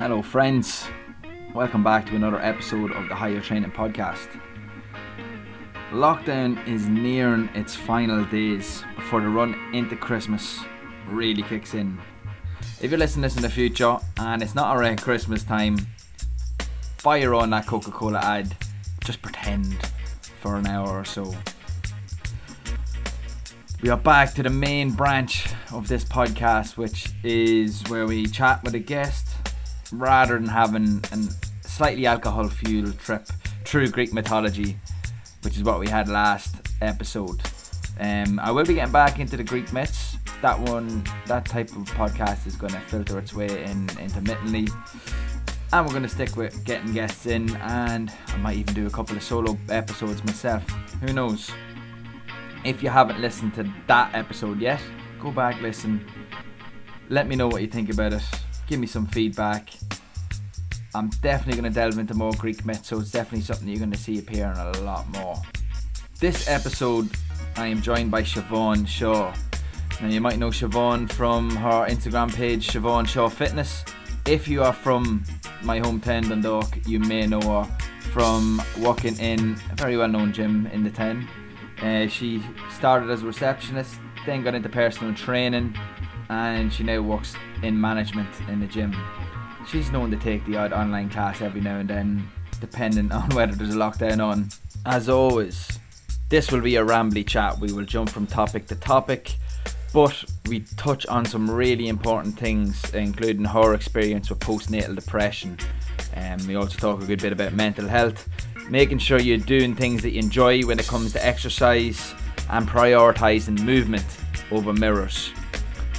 Hello, friends. Welcome back to another episode of the Higher Training Podcast. Lockdown is nearing its final days before the run into Christmas really kicks in. If you're listening this in the future and it's not around Christmas time, fire on that Coca Cola ad. Just pretend for an hour or so. We are back to the main branch of this podcast, which is where we chat with a guest rather than having a slightly alcohol fueled trip through Greek mythology, which is what we had last episode. Um, I will be getting back into the Greek myths. That one, that type of podcast is going to filter its way in intermittently. And we're going to stick with getting guests in, and I might even do a couple of solo episodes myself. Who knows? If you haven't listened to that episode yet, go back, listen. Let me know what you think about it. Give me some feedback. I'm definitely going to delve into more Greek myths, so it's definitely something you're going to see appearing a lot more. This episode, I am joined by Siobhan Shaw. Now, you might know Siobhan from her Instagram page, Siobhan Shaw Fitness. If you are from my hometown, Dundalk, you may know her from working in a very well known gym in the town uh, she started as a receptionist, then got into personal training, and she now works in management in the gym. She's known to take the odd online class every now and then, depending on whether there's a lockdown on. As always, this will be a rambly chat. We will jump from topic to topic, but we touch on some really important things, including her experience with postnatal depression. Um, we also talk a good bit about mental health making sure you're doing things that you enjoy when it comes to exercise and prioritizing movement over mirrors.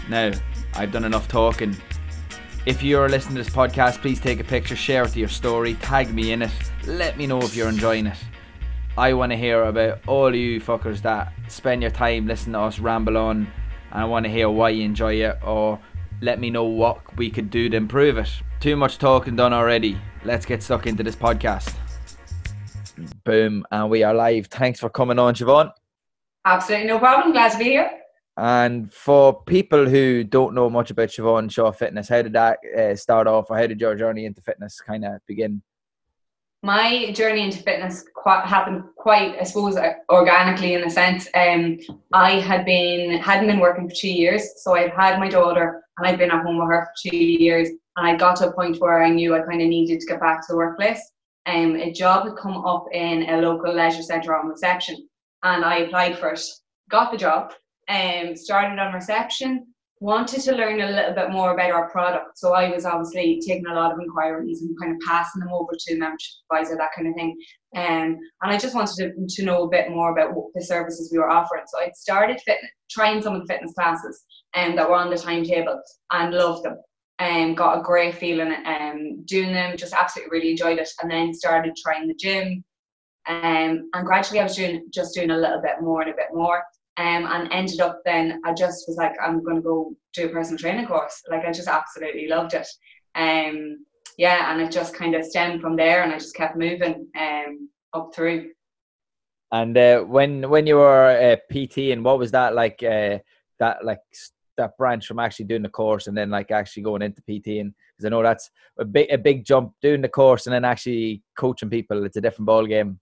Now, I've done enough talking. If you're listening to this podcast, please take a picture, share it to your story, tag me in it, let me know if you're enjoying it. I want to hear about all you fuckers that spend your time listening to us ramble on, and I want to hear why you enjoy it, or let me know what we could do to improve it. Too much talking done already. Let's get stuck into this podcast. Boom, and we are live. Thanks for coming on, Siobhan. Absolutely no problem. Glad to be here. And for people who don't know much about Siobhan Shaw Fitness, how did that uh, start off, or how did your journey into fitness kind of begin? My journey into fitness quite, happened quite, I suppose, organically in a sense. Um, I had been hadn't been working for two years, so I've had my daughter, and I've been at home with her for two years. And I got to a point where I knew I kind of needed to get back to the workplace um, a job had come up in a local leisure centre on reception, and I applied for it. Got the job, um, started on reception. Wanted to learn a little bit more about our product, so I was obviously taking a lot of inquiries and kind of passing them over to membership advisor, that kind of thing. Um, and I just wanted to, to know a bit more about what the services we were offering. So I started fitness, trying some of the fitness classes um, that were on the timetable and loved them and um, got a great feeling um, doing them, just absolutely really enjoyed it. And then started trying the gym. Um, and gradually I was doing just doing a little bit more and a bit more. Um, and ended up then I just was like, I'm gonna go do a personal training course. Like I just absolutely loved it. Um, yeah, and it just kind of stemmed from there and I just kept moving um, up through. And uh, when when you were uh, PT and what was that like uh, that like that branch from actually doing the course and then like actually going into PT and because I know that's a big a big jump doing the course and then actually coaching people. It's a different ball game.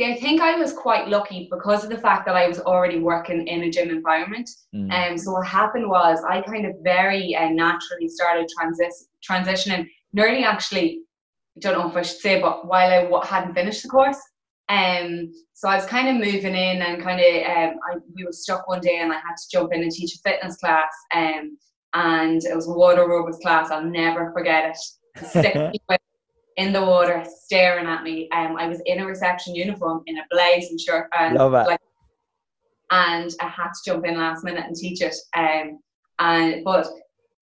I think I was quite lucky because of the fact that I was already working in a gym environment. And mm. um, so what happened was I kind of very uh, naturally started transi- transitioning. Nearly actually, I don't know if I should say, but while I w- hadn't finished the course, um, so I was kind of moving in and kind of um, I, we were stuck one day and I had to jump in and teach a fitness class. Um, and it was a water aerobics class. I'll never forget it. Six in the water staring at me. Um, I was in a reception uniform in a blazing shirt and Love it. like, and I had to jump in last minute and teach it. Um, and but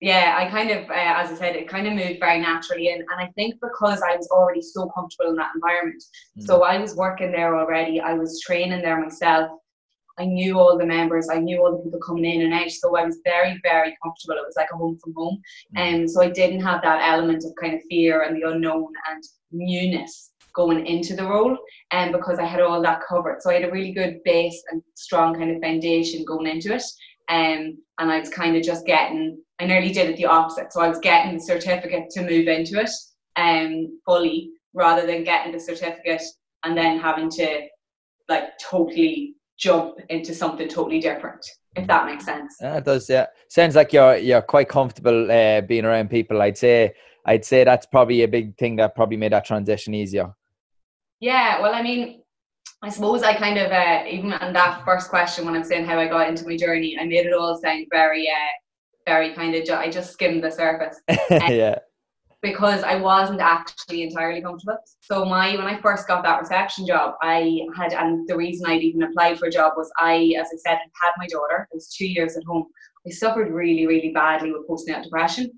yeah, I kind of, uh, as I said, it kind of moved very naturally in. And I think because I was already so comfortable in that environment, mm. so I was working there already, I was training there myself. I knew all the members, I knew all the people coming in and out. So I was very, very comfortable. It was like a home from home. And mm. um, so I didn't have that element of kind of fear and the unknown and newness going into the role and um, because I had all that covered. So I had a really good base and strong kind of foundation going into it. Um, and I was kind of just getting I nearly did it the opposite. So I was getting the certificate to move into it um, fully rather than getting the certificate and then having to like totally jump into something totally different if that makes sense. Yeah, it does yeah. Sounds like you're you're quite comfortable uh, being around people i'd say. I'd say that's probably a big thing that probably made that transition easier. Yeah well i mean i suppose i kind of uh, even on that first question when i'm saying how i got into my journey i made it all sound very uh, very kind of i just skimmed the surface. Yeah because I wasn't actually entirely comfortable. So my when I first got that reception job, I had and the reason I'd even applied for a job was I, as I said, had my daughter. It was two years at home. I suffered really, really badly with postnatal depression.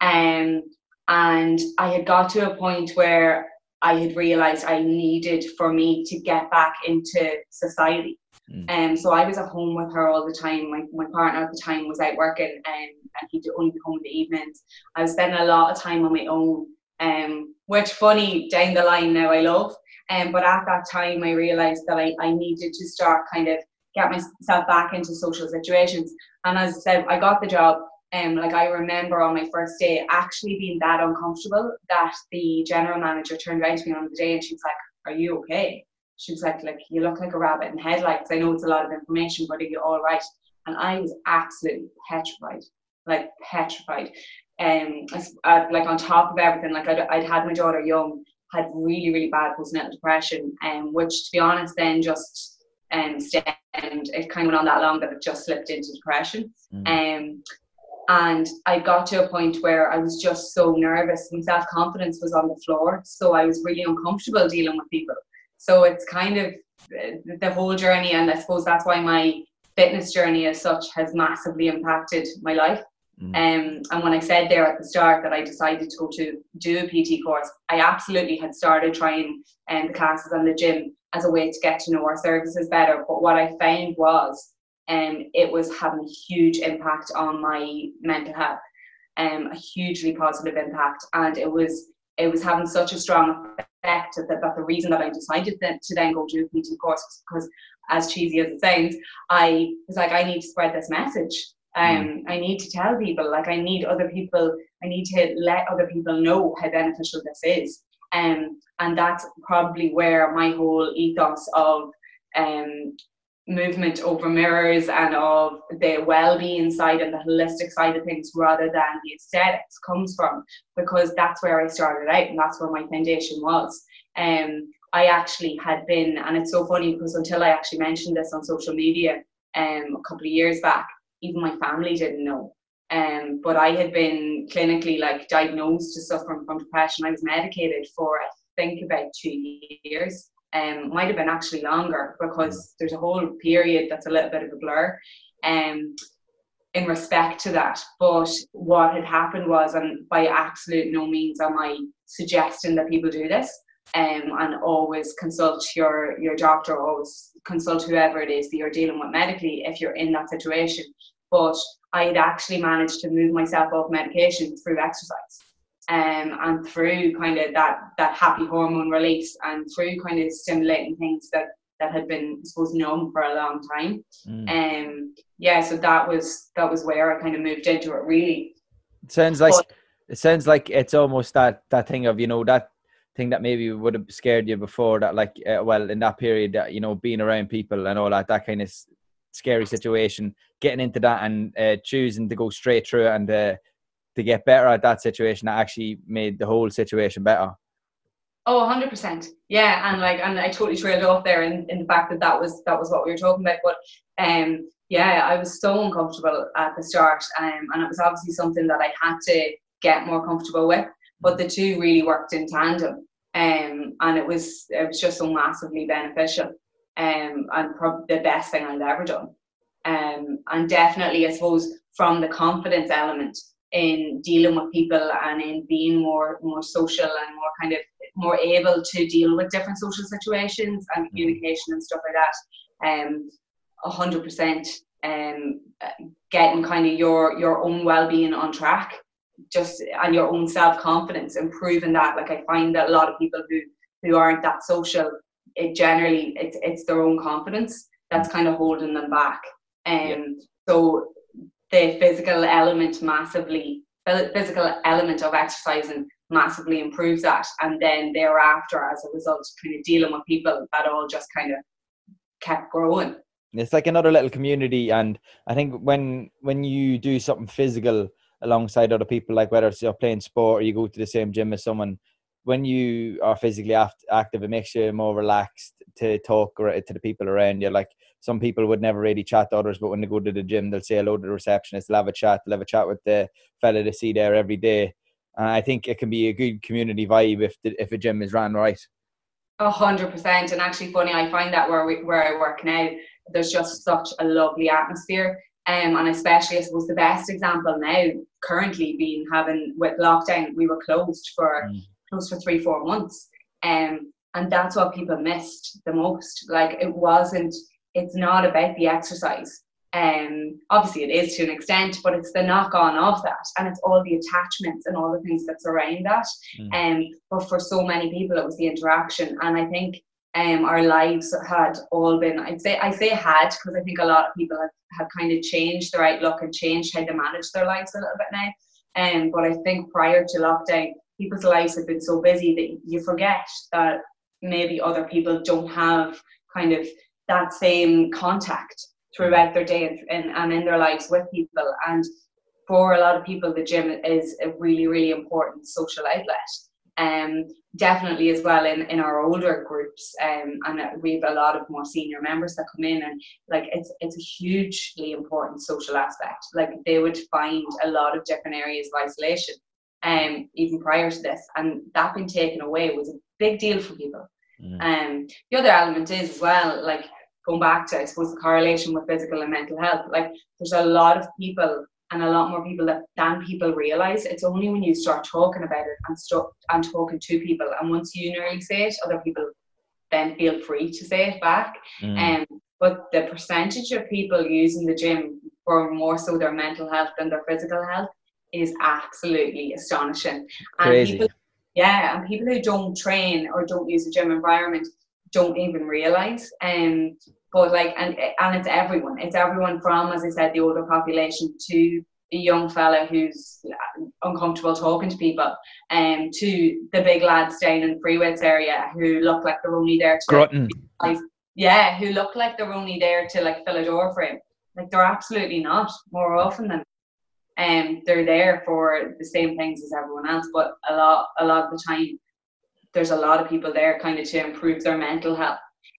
Um, and I had got to a point where I had realized I needed for me to get back into society. Mm. Um, so I was at home with her all the time. My, my partner at the time was out working and, and he'd only be home in the evenings. I was spending a lot of time on my own, um, which funny down the line now I love. Um, but at that time I realized that I, I needed to start kind of get myself back into social situations. And as I said, I got the job. Um, like I remember on my first day actually being that uncomfortable that the general manager turned around to me on the day and she was like, "Are you okay?" she was like, like you look like a rabbit in headlights. I know it's a lot of information, but are you all right? And I was absolutely petrified, like petrified. Um, I, like on top of everything, like I'd, I'd had my daughter young, had really, really bad postnatal depression, and um, which to be honest, then just um, stemmed. It kind of went on that long that it just slipped into depression. Mm. Um, and I got to a point where I was just so nervous. My self confidence was on the floor, so I was really uncomfortable dealing with people. So it's kind of the whole journey, and I suppose that's why my fitness journey as such has massively impacted my life. Mm. Um, and when I said there at the start that I decided to go to do a PT course, I absolutely had started trying um, the classes and the gym as a way to get to know our services better. But what I found was um, it was having a huge impact on my mental health, um, a hugely positive impact. And it was it was having such a strong effect that, that the reason that I decided to then go do a PT course was because, as cheesy as it sounds, I was like, I need to spread this message. Um, mm. I need to tell people, like, I need other people, I need to let other people know how beneficial this is. Um, and that's probably where my whole ethos of um, movement over mirrors and of the well-being side and the holistic side of things rather than the aesthetics comes from because that's where I started out and that's where my foundation was. Um, I actually had been, and it's so funny because until I actually mentioned this on social media um, a couple of years back, even my family didn't know. Um, but I had been clinically like diagnosed to suffering from depression. I was medicated for I think about two years um, might have been actually longer because there's a whole period that's a little bit of a blur um, in respect to that. But what had happened was, and by absolute no means am I suggesting that people do this, um, and always consult your, your doctor, always consult whoever it is that you're dealing with medically if you're in that situation. But I had actually managed to move myself off medication through exercise um, and through kind of that that happy hormone release and through kind of stimulating things that that had been I suppose numb for a long time. Mm. Um yeah, so that was that was where I kind of moved into it really. It sounds like but, it sounds like it's almost that that thing of you know that thing that maybe would have scared you before that like uh, well in that period that you know being around people and all that that kind of scary situation getting into that and uh, choosing to go straight through it and uh, to get better at that situation that actually made the whole situation better. Oh, 100%. Yeah, and like, and I totally trailed off there in, in the fact that that was that was what we were talking about. But um, yeah, I was so uncomfortable at the start, um, and it was obviously something that I had to get more comfortable with. But the two really worked in tandem, um, and it was it was just so massively beneficial, um, and probably the best thing I've ever done. Um, and definitely, I suppose, from the confidence element, in dealing with people and in being more more social and more kind of more able to deal with different social situations and mm-hmm. communication and stuff like that. Um, a hundred percent. Um, getting kind of your your own well being on track, just and your own self confidence, improving that. Like I find that a lot of people who who aren't that social, it generally it's it's their own confidence that's kind of holding them back. And um, yeah. so the physical element massively, physical element of exercising massively improves that. And then thereafter, as a result, kind of dealing with people, that all just kind of kept growing. It's like another little community, and I think when when you do something physical alongside other people, like whether it's you're playing sport or you go to the same gym as someone, when you are physically active, it makes you more relaxed to talk to the people around you. Like some people would never really chat to others, but when they go to the gym, they'll say hello to the receptionist, they'll have a chat, they'll have a chat with the fella they see there every day. And I think it can be a good community vibe if the, if a gym is ran right. A hundred percent, and actually, funny, I find that where we, where I work now, there's just such a lovely atmosphere. Um, and especially, I suppose the best example now, currently being having with lockdown, we were closed for mm. close for three, four months. Um, and that's what people missed the most. Like it wasn't, it's not about the exercise. Um, obviously it is to an extent, but it's the knock on of that, and it's all the attachments and all the things that surround that. Mm. Um, but for so many people, it was the interaction, and I think um, our lives had all been. I'd say I say had because I think a lot of people have, have kind of changed their outlook and changed how they manage their lives a little bit now. Um, but I think prior to lockdown, people's lives have been so busy that you forget that maybe other people don't have kind of that same contact throughout their day and, and, and in their lives with people. And for a lot of people, the gym is a really, really important social outlet. Um, definitely as well in, in our older groups um, and we have a lot of more senior members that come in and like it's it's a hugely important social aspect like they would find a lot of different areas of isolation um, even prior to this and that being taken away was a big deal for people mm. um, the other element is as well like going back to, I suppose, the correlation with physical and mental health. Like, there's a lot of people and a lot more people that than people realize. It's only when you start talking about it and start and talking to people, and once you nearly say it, other people then feel free to say it back. Mm. Um, but the percentage of people using the gym for more so their mental health than their physical health is absolutely astonishing. Crazy. And people, yeah, and people who don't train or don't use a gym environment don't even realize. Um, but like and and it's everyone. It's everyone from as i said the older population to the young fella who's uncomfortable talking to people and um, to the big lads down in free weights area who look like they're only there to like, yeah who look like they're only there to like fill a door for him. Like they're absolutely not more often than um, they're there for the same things as everyone else but a lot a lot of the time there's a lot of people there kind of to improve their mental health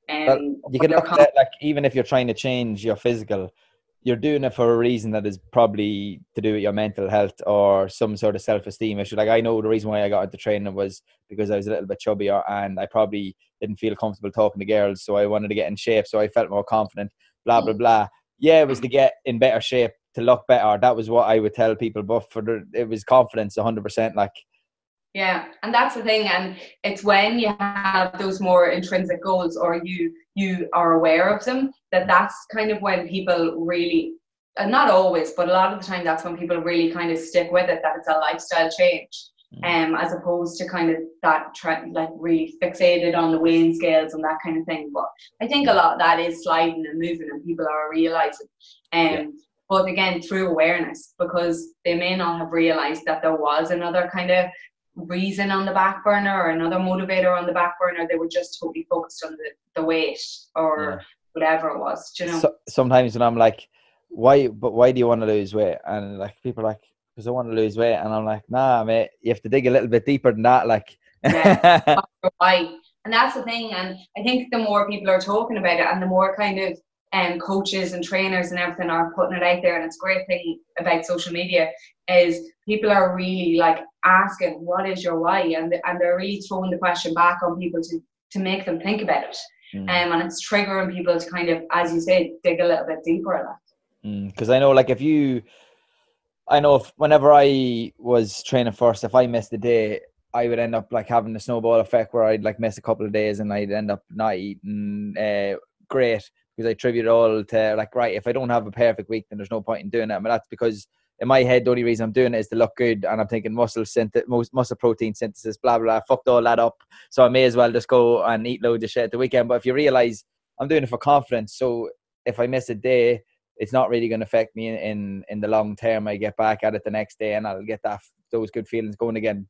um, you can look at like even if you're trying to change your physical, you're doing it for a reason that is probably to do with your mental health or some sort of self-esteem issue. Like I know the reason why I got into training was because I was a little bit chubbier and I probably didn't feel comfortable talking to girls, so I wanted to get in shape, so I felt more confident. Blah blah blah. Yeah, it was to get in better shape, to look better. That was what I would tell people. But for the, it was confidence, hundred percent. Like yeah, and that's the thing, and it's when you have those more intrinsic goals, or you you are aware of them, that that's kind of when people really, and not always, but a lot of the time, that's when people really kind of stick with it. That it's a lifestyle change, mm. um, as opposed to kind of that trend, like really fixated on the weighing scales and that kind of thing. But I think a lot of that is sliding and moving, and people are realizing. Um, yeah. But again, through awareness, because they may not have realized that there was another kind of reason on the back burner or another motivator on the back burner. They were just totally focused on the, the weight or yeah. whatever it was. you know? So, sometimes when I'm like, why, but why do you want to lose weight? And like people are like, because I want to lose weight. And I'm like, nah, mate, you have to dig a little bit deeper than that. Like, yeah, why? And that's the thing. And I think the more people are talking about it and the more kind of um, coaches and trainers and everything are putting it out there. And it's a great thing about social media is people are really like asking, what is your why? And, and they're really throwing the question back on people to, to make them think about it. Mm. Um, and it's triggering people to kind of, as you say, dig a little bit deeper at that. Because mm, I know, like, if you, I know if whenever I was training first, if I missed a day, I would end up like having the snowball effect where I'd like miss a couple of days and I'd end up not eating uh, great because I attribute it all to like right if I don't have a perfect week then there's no point in doing it. But that's because in my head the only reason I'm doing it is to look good and I'm thinking muscle synth- muscle protein synthesis blah blah fucked all that up so I may as well just go and eat loads of shit at the weekend. But if you realize I'm doing it for confidence, so if I miss a day it's not really going to affect me in, in in the long term. I get back at it the next day, and I'll get that those good feelings going again.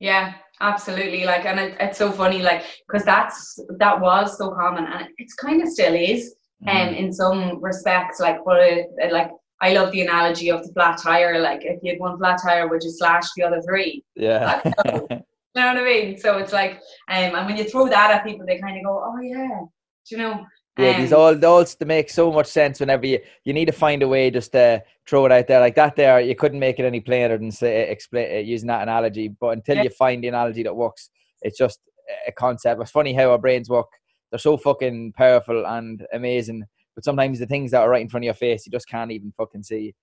Yeah, absolutely. Like, and it, it's so funny, like, because that's that was so common, and it's kind of still is, and um, in some respects, like, but it, like I love the analogy of the flat tire. Like, if you had one flat tire, would you slash the other three? Yeah. you know what I mean? So it's like, um, and when you throw that at people, they kind of go, "Oh yeah," Do you know. Yeah, these um, all those to make so much sense whenever you you need to find a way just to throw it out there like that. There, you couldn't make it any plainer than say explain uh, using that analogy. But until yeah. you find the analogy that works, it's just a concept. It's funny how our brains work. They're so fucking powerful and amazing. But sometimes the things that are right in front of your face, you just can't even fucking see.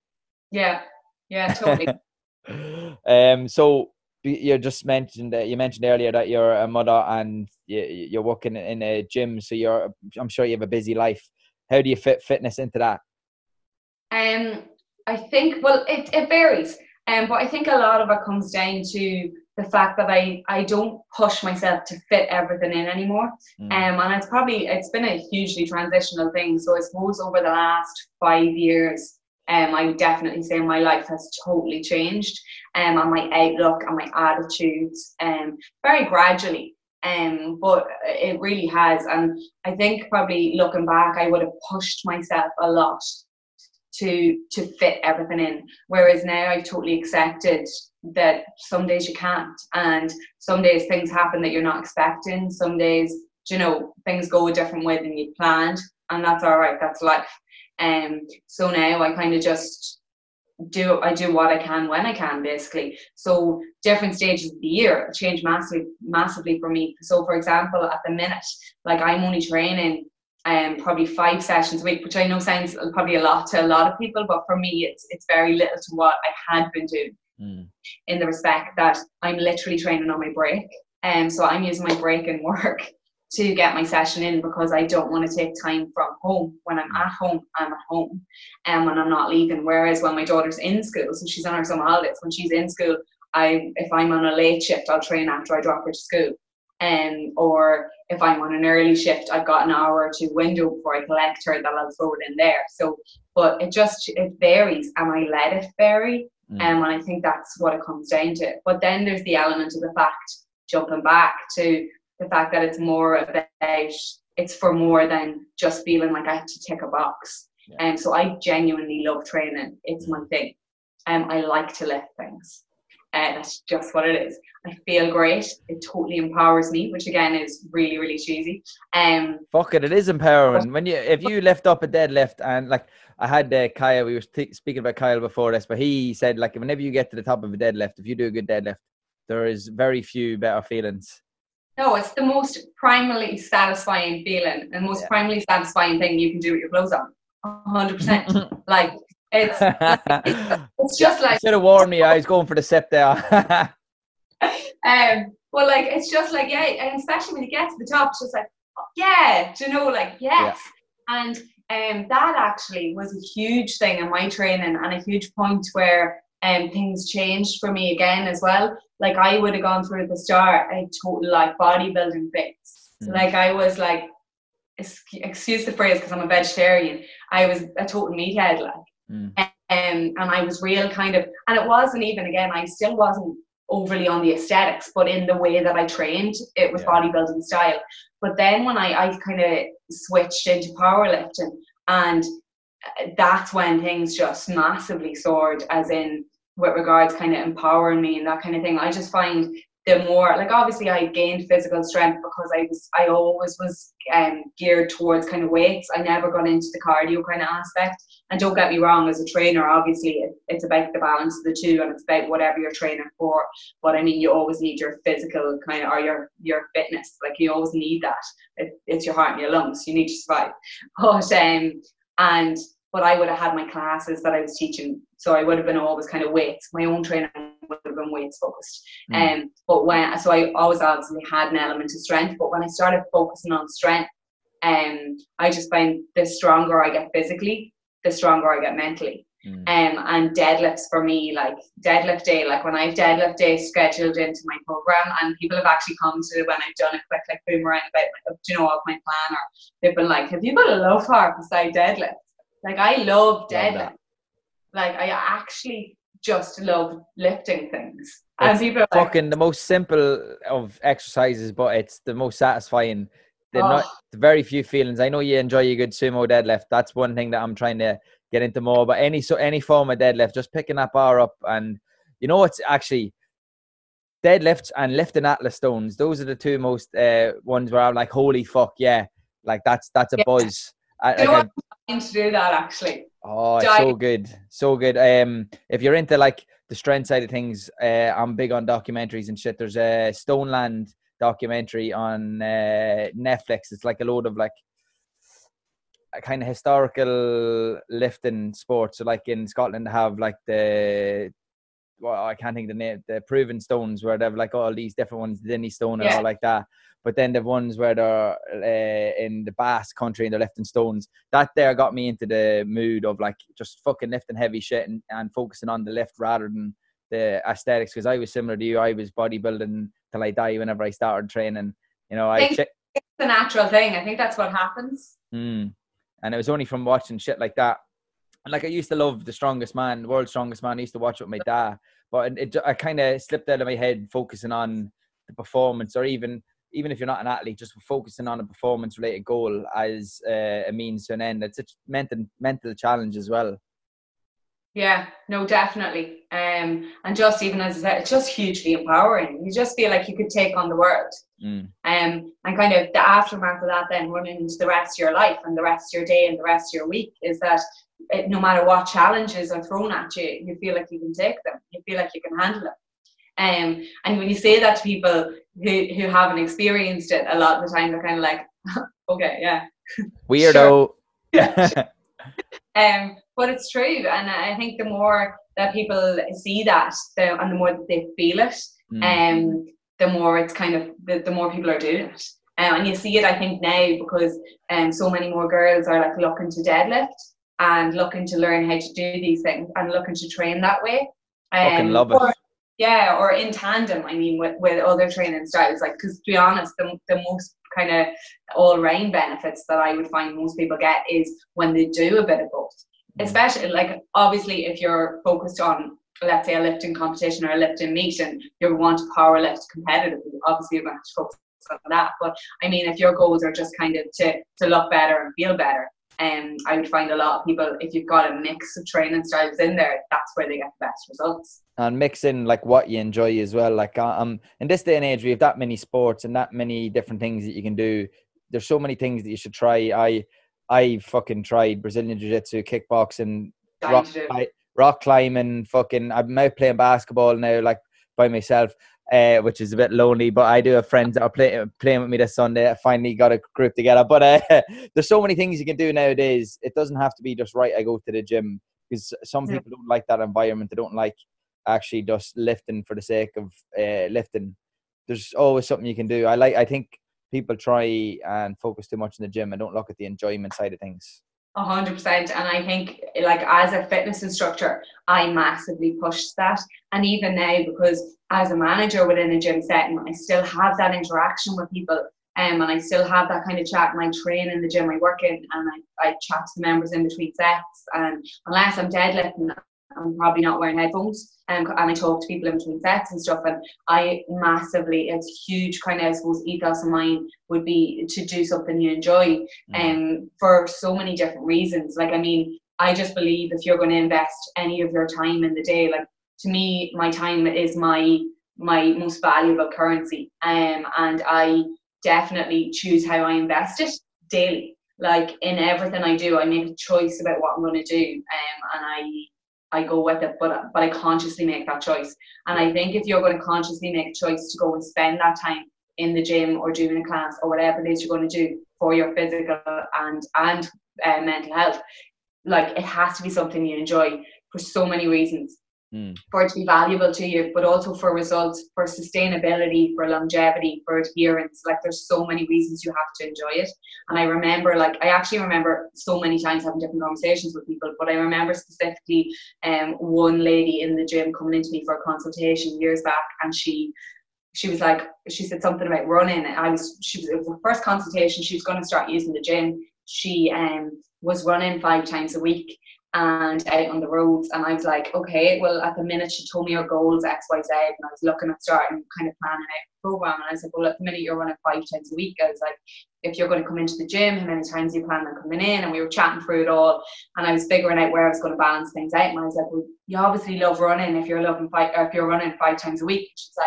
Yeah, yeah, totally. um. So you just mentioned that you mentioned earlier that you're a mother and you're working in a gym, so you're I'm sure you have a busy life. How do you fit fitness into that? Um, I think well, it it varies, um, but I think a lot of it comes down to the fact that I I don't push myself to fit everything in anymore. Mm. Um, and it's probably it's been a hugely transitional thing. So I suppose over the last five years, um, I would definitely say my life has totally changed um, and my outlook and my attitudes um, very gradually. Um, but it really has. And I think probably looking back, I would have pushed myself a lot to to fit everything in. Whereas now I've totally accepted that some days you can't, and some days things happen that you're not expecting. Some days, you know, things go a different way than you planned, and that's all right. That's life. Um, so now I kind of just do I do what I can when I can basically. So different stages of the year change massively massively for me. So for example, at the minute, like I'm only training um probably five sessions a week, which I know sounds probably a lot to a lot of people, but for me it's it's very little to what I had been doing. Mm. In the respect that I'm literally training on my break. And um, so I'm using my break and work to get my session in because I don't want to take time from home. When I'm at home, I'm at home and when I'm not leaving. Whereas when my daughter's in school, so she's on her summer holidays, when she's in school, I if I'm on a late shift, I'll train after I drop her to school. Um, or if I'm on an early shift, I've got an hour or two window before I collect her that I'll throw it in there. So, but it just it varies, and I let it vary, mm. um, and I think that's what it comes down to. But then there's the element of the fact jumping back to the fact that it's more about it's for more than just feeling like I have to tick a box. And yeah. um, so I genuinely love training. It's my thing. Um, I like to lift things. Uh, that's just what it is. I feel great. It totally empowers me, which again is really, really cheesy. Um, Fuck it, it is empowering. When you if you lift up a deadlift and like I had uh, Kyle, we were t- speaking about Kyle before this, but he said like whenever you get to the top of a deadlift, if you do a good deadlift, there is very few better feelings no, it's the most primarily satisfying feeling and most yeah. primarily satisfying thing you can do with your clothes on. 100%. like, it's, it's just like. should have warned me. I was going for the sip there. um, well, like, it's just like, yeah, and especially when you get to the top, it's just like, oh, yeah, do you know, like, yes. Yeah. And um, that actually was a huge thing in my training and a huge point where um, things changed for me again as well. Like I would have gone through the start a total like bodybuilding fix. Mm. like I was like, excuse the phrase because I'm a vegetarian. I was a total meathead like, mm. Um, and I was real kind of, and it wasn't even again. I still wasn't overly on the aesthetics, but in the way that I trained, it was yeah. bodybuilding style. But then when I, I kind of switched into powerlifting, and uh, that's when things just massively soared, as in with regards kind of empowering me and that kind of thing. I just find the more like obviously I gained physical strength because I was I always was um, geared towards kind of weights. I never got into the cardio kind of aspect. And don't get me wrong, as a trainer, obviously it, it's about the balance of the two and it's about whatever you're training for. But I mean, you always need your physical kind of or your your fitness. Like you always need that. It, it's your heart and your lungs. You need to survive. But um, and but I would have had my classes that I was teaching. So I would have been always kind of weights. My own training would have been weights focused. Mm. Um, but when so I always obviously had an element of strength. But when I started focusing on strength, um, I just find the stronger I get physically, the stronger I get mentally. Mm. Um, and deadlifts for me, like deadlift day, like when I've deadlift day scheduled into my program, and people have actually come to when I've done a quick like boomerang about, you know, of my plan, or they've been like, "Have you got a low bar beside deadlift?" Like I love deadlift. Like I actually just love lifting things. and people fucking like, the most simple of exercises, but it's the most satisfying. They're oh. not very few feelings. I know you enjoy your good sumo deadlift. That's one thing that I'm trying to get into more. But any so any form of deadlift, just picking that bar up and you know what's actually deadlifts and lifting atlas stones. Those are the two most uh, ones where I'm like, holy fuck, yeah, like that's that's a yeah. buzz. I, know I'm to do that actually. Oh, it's so good, so good. Um, if you're into like the strength side of things, uh, I'm big on documentaries and shit. There's a Stoneland documentary on uh, Netflix. It's like a load of like a kind of historical lifting sports. So like in Scotland, have like the well, I can't think the name, the proven stones where they've like all these different ones, Dinnie Stone and yeah. all like that. But then the ones where they're uh, in the Basque country and they're lifting stones, that there got me into the mood of like just fucking lifting heavy shit and, and focusing on the lift rather than the aesthetics. Because I was similar to you, I was bodybuilding till I die whenever I started training. You know, I, I it's a natural thing. I think that's what happens. Mm. And it was only from watching shit like that. And like I used to love the strongest man, world's strongest man. I used to watch it with my dad, but it, I kind of slipped out of my head focusing on the performance, or even even if you're not an athlete, just focusing on a performance related goal as uh, a means to an end. It's a mental mental challenge as well. Yeah, no, definitely. Um, and just even as I said, it's just hugely empowering. You just feel like you could take on the world. Mm. Um, and kind of the aftermath of that then running into the rest of your life and the rest of your day and the rest of your week is that it, no matter what challenges are thrown at you, you feel like you can take them. You feel like you can handle them. Um, and when you say that to people who, who haven't experienced it, a lot of the time they're kind of like, okay, yeah. Weirdo. um, but it's true. And I think the more that people see that the, and the more that they feel it, mm. um, the more it's kind of, the, the more people are doing it. Um, and you see it, I think, now because um, so many more girls are like looking to deadlift and looking to learn how to do these things and looking to train that way. Um, Fucking love it. yeah, or in tandem, I mean, with, with other training styles. Like, because to be honest, the, the most kind of all round benefits that I would find most people get is when they do a bit of both. Mm. Especially, like, obviously, if you're focused on, let's say, a lifting competition or a lifting meet and you want to power lift competitively, obviously, you're going to to focus on that. But I mean, if your goals are just kind of to, to look better and feel better, um, I would find a lot of people, if you've got a mix of training styles in there, that's where they get the best results. And mixing like what you enjoy as well. Like uh, um, in this day and age, we have that many sports and that many different things that you can do. There's so many things that you should try. I I fucking tried Brazilian Jiu Jitsu, kickboxing, rock, rock climbing, fucking. I'm out playing basketball now, like by myself uh, which is a bit lonely. But I do have friends that are play, playing with me this Sunday. I finally got a group together. But uh, there's so many things you can do nowadays. It doesn't have to be just right. I go to the gym because some yeah. people don't like that environment. They don't like actually just lifting for the sake of uh, lifting. There's always something you can do. I like. I think people try and focus too much in the gym and don't look at the enjoyment side of things. Hundred percent. And I think like as a fitness instructor, I massively pushed that. And even now, because as a manager within a gym setting, I still have that interaction with people. Um, and I still have that kind of chat and I train in the gym I work in and I, I chat to members in between sets and unless I'm deadlifting I'm probably not wearing headphones um, and I talk to people in between sets and stuff and I massively it's huge kind of I suppose ethos of mine would be to do something you enjoy and mm. um, for so many different reasons like I mean I just believe if you're going to invest any of your time in the day like to me my time is my my most valuable currency um, and I definitely choose how I invest it daily like in everything I do I make a choice about what I'm going to do um, and I I go with it, but but I consciously make that choice. And I think if you're going to consciously make a choice to go and spend that time in the gym or doing a class or whatever it is you're going to do for your physical and and uh, mental health, like it has to be something you enjoy for so many reasons mm. for it to be valuable to you, but also for results, for sustainability, for longevity, for adherence. Like there's so many reasons you have to enjoy it. And I remember, like, I actually remember so many times having different conversations with people, but I remember specifically um, one lady in the gym coming into me for a consultation years back, and she she was like she said something about running and i was she was it was the first consultation she was going to start using the gym she um was running five times a week and out on the roads. And I was like, okay, well, at the minute she told me her goals X, Y, Z, and I was looking at starting kind of planning out program. And I said, well, at the minute you're running five times a week, I was like, if you're going to come into the gym, how many times you plan on coming in? And we were chatting through it all, and I was figuring out where I was going to balance things out. And I was like, well, you obviously love running if you're loving five, if you're running five times a week. she's like,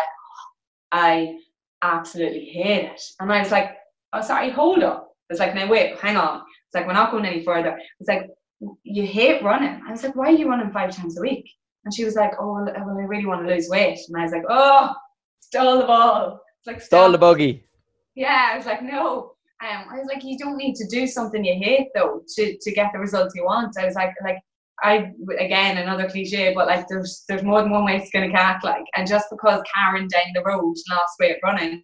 I absolutely hate it. And I was like, oh, sorry, hold up. It's like, now wait, hang on. It's like, we're not going any further. It's like, you hate running. I was like, why are you running five times a week? And she was like, oh, well, I really want to lose weight. And I was like, oh, stall the ball. It's like, stall the buggy. Yeah, I was like, no. Um, I was like, you don't need to do something you hate though to, to get the results you want. I was like, like I again another cliche, but like there's there's more than one way to skin a cat. Like, and just because Karen down the road lost weight running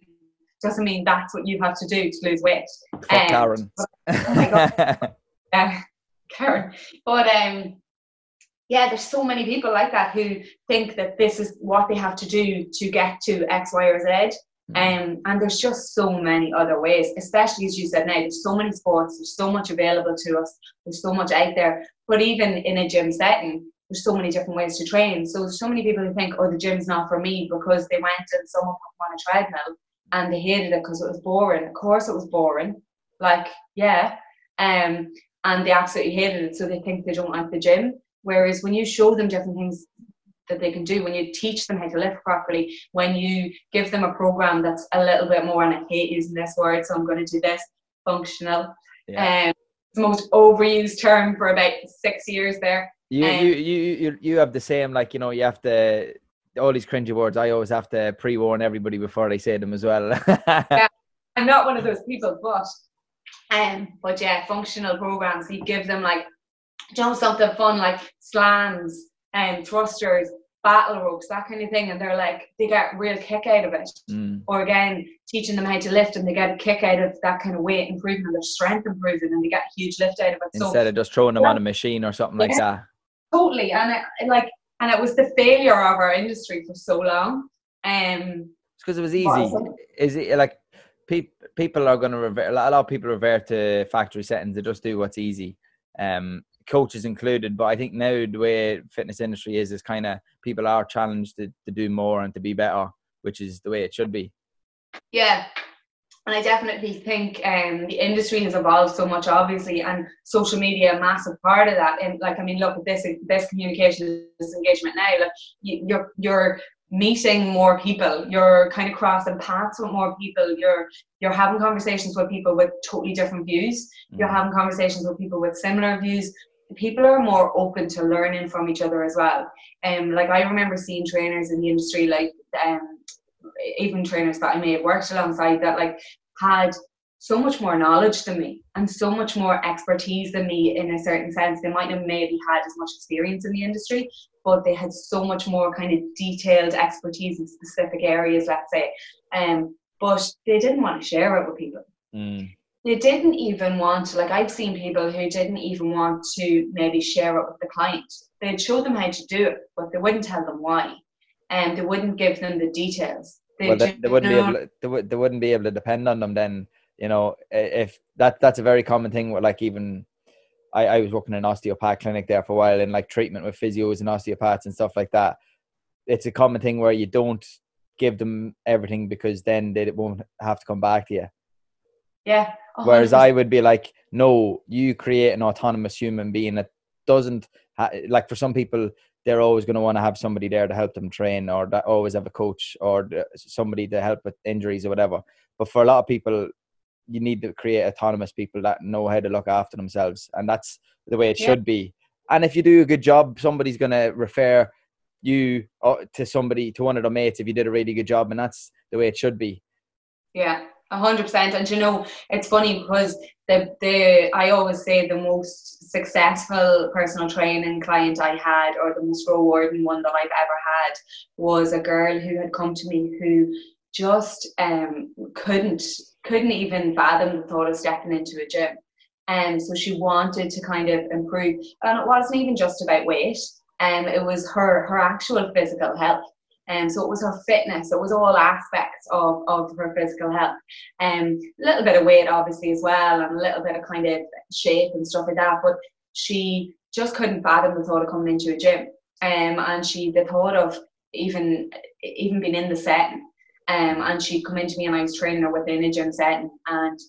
doesn't mean that's what you have to do to lose weight. Fuck um, Karen. But, oh my god. yeah, Karen. But um, yeah, there's so many people like that who think that this is what they have to do to get to X, Y, or Z. Mm. Um, and there's just so many other ways, especially as you said now, there's so many sports, there's so much available to us, there's so much out there. But even in a gym setting, there's so many different ways to train. So there's so many people who think, oh, the gym's not for me because they went and someone put them on a treadmill and they hated it because it was boring. Of course it was boring. Like, yeah. Um, and they absolutely hated it, so they think they don't like the gym. Whereas when you show them different things that they can do, when you teach them how to lift properly, when you give them a program that's a little bit more, and I hate using this word, so I'm going to do this functional. Yeah. Um, the most overused term for about six years there. You, um, you, you, you, you have the same, like, you know, you have to, all these cringy words, I always have to pre warn everybody before they say them as well. yeah, I'm not one of those people, but um, but yeah, functional programs, you give them like, you know, something fun like slams and um, thrusters, battle ropes, that kind of thing. And they're like, they get real kick out of it. Mm. Or again, teaching them how to lift and they get a kick out of that kind of weight improvement, their strength improving, and they get a huge lift out of it. Instead so, of just throwing them yeah. on a machine or something like that. Totally. And it, like, and it was the failure of our industry for so long. Um, because it was easy. Is it like people are going to revert. A lot of people revert to factory settings to just do what's easy. Um, coaches included. But I think now the way fitness industry is, is kind of people are challenged to, to do more and to be better, which is the way it should be. Yeah. And I definitely think um, the industry has evolved so much, obviously, and social media a massive part of that. And like, I mean, look at this this communication, this engagement now. Like, you, you're you're meeting more people. You're kind of crossing paths with more people. You're you're having conversations with people with totally different views. You're mm. having conversations with people with similar views. People are more open to learning from each other as well. Um like i remember seeing trainers in the industry like um even trainers that i may have worked alongside that like had so much more knowledge than me and so much more expertise than me in a certain sense. They might have maybe had as much experience in the industry, but they had so much more kind of detailed expertise in specific areas, let's say. Um, but they didn't want to share it with people. Mm. They didn't even want to, like, I've seen people who didn't even want to maybe share it with the client. They'd show them how to do it, but they wouldn't tell them why. And they wouldn't give them the details. They, well, they, they wouldn't know, be able. To, they, would, they wouldn't be able to depend on them then you know, if that that's a very common thing with like even I, I was working in an osteopath clinic there for a while and like treatment with physios and osteopaths and stuff like that. It's a common thing where you don't give them everything because then they won't have to come back to you. Yeah. 100%. Whereas I would be like, no, you create an autonomous human being that doesn't ha- like for some people they're always going to want to have somebody there to help them train or that always have a coach or uh, somebody to help with injuries or whatever. But for a lot of people, you need to create autonomous people that know how to look after themselves, and that's the way it yeah. should be. And if you do a good job, somebody's going to refer you uh, to somebody to one of their mates if you did a really good job, and that's the way it should be. Yeah, a hundred percent. And you know, it's funny because the the I always say the most successful personal training client I had, or the most rewarding one that I've ever had, was a girl who had come to me who just um, couldn't couldn't even fathom the thought of stepping into a gym. And um, so she wanted to kind of improve. And it wasn't even just about weight. Um, it was her her actual physical health. And um, so it was her fitness, it was all aspects of, of her physical health. And um, a little bit of weight, obviously, as well, and a little bit of kind of shape and stuff like that. But she just couldn't fathom the thought of coming into a gym. Um, and she, the thought of even even being in the setting, um, and she'd come into me and I was training her within a gym setting, and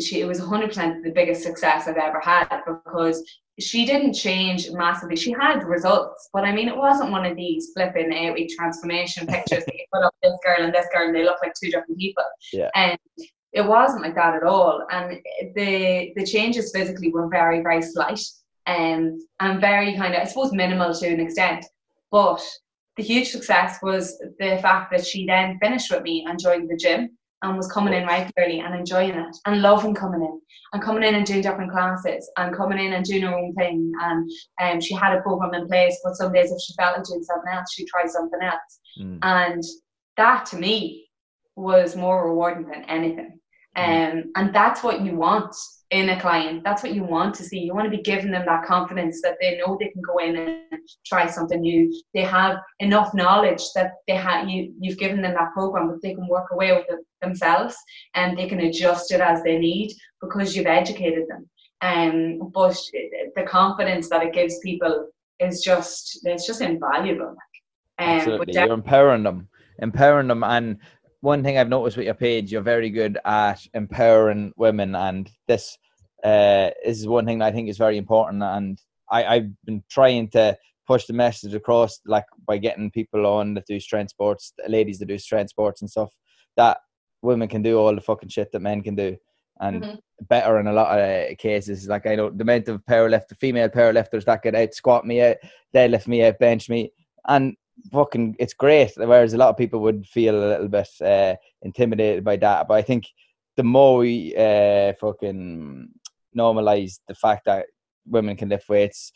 she it was 100% the biggest success I've ever had because she didn't change massively. She had results, but I mean, it wasn't one of these flipping eight week transformation pictures that you put up this girl and this girl and they look like two different people. Yeah. And it wasn't like that at all. And the the changes physically were very, very slight um, and very kind of, I suppose, minimal to an extent. But the huge success was the fact that she then finished with me and joined the gym and was coming in regularly and enjoying it and loving coming in and coming in and doing different classes and coming in and doing her own thing. And um, she had a program in place, but some days if she felt like doing something else, she'd try something else. Mm. And that to me was more rewarding than anything. Mm. Um, and that's what you want in a client. That's what you want to see. You want to be giving them that confidence that they know they can go in and try something new. They have enough knowledge that they have you you've given them that program that they can work away with it themselves and they can adjust it as they need because you've educated them. Um, but the confidence that it gives people is just it's just invaluable. Um, Absolutely, you're empowering them, empowering them, and one thing I've noticed with your page, you're very good at empowering women, and this uh, is one thing I think is very important. And I, I've been trying to push the message across, like by getting people on that do strength sports, ladies that do strength sports and stuff, that women can do all the fucking shit that men can do, and mm-hmm. better in a lot of cases. Like I know the amount of powerlift, female powerlifters that could out squat me out, deadlift me out, bench me, and fucking it's great. Whereas a lot of people would feel a little bit uh, intimidated by that. But I think the more we uh, fucking normalize the fact that women can lift weights,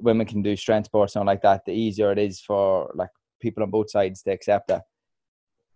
women can do strength sports, something like that, the easier it is for like people on both sides to accept that.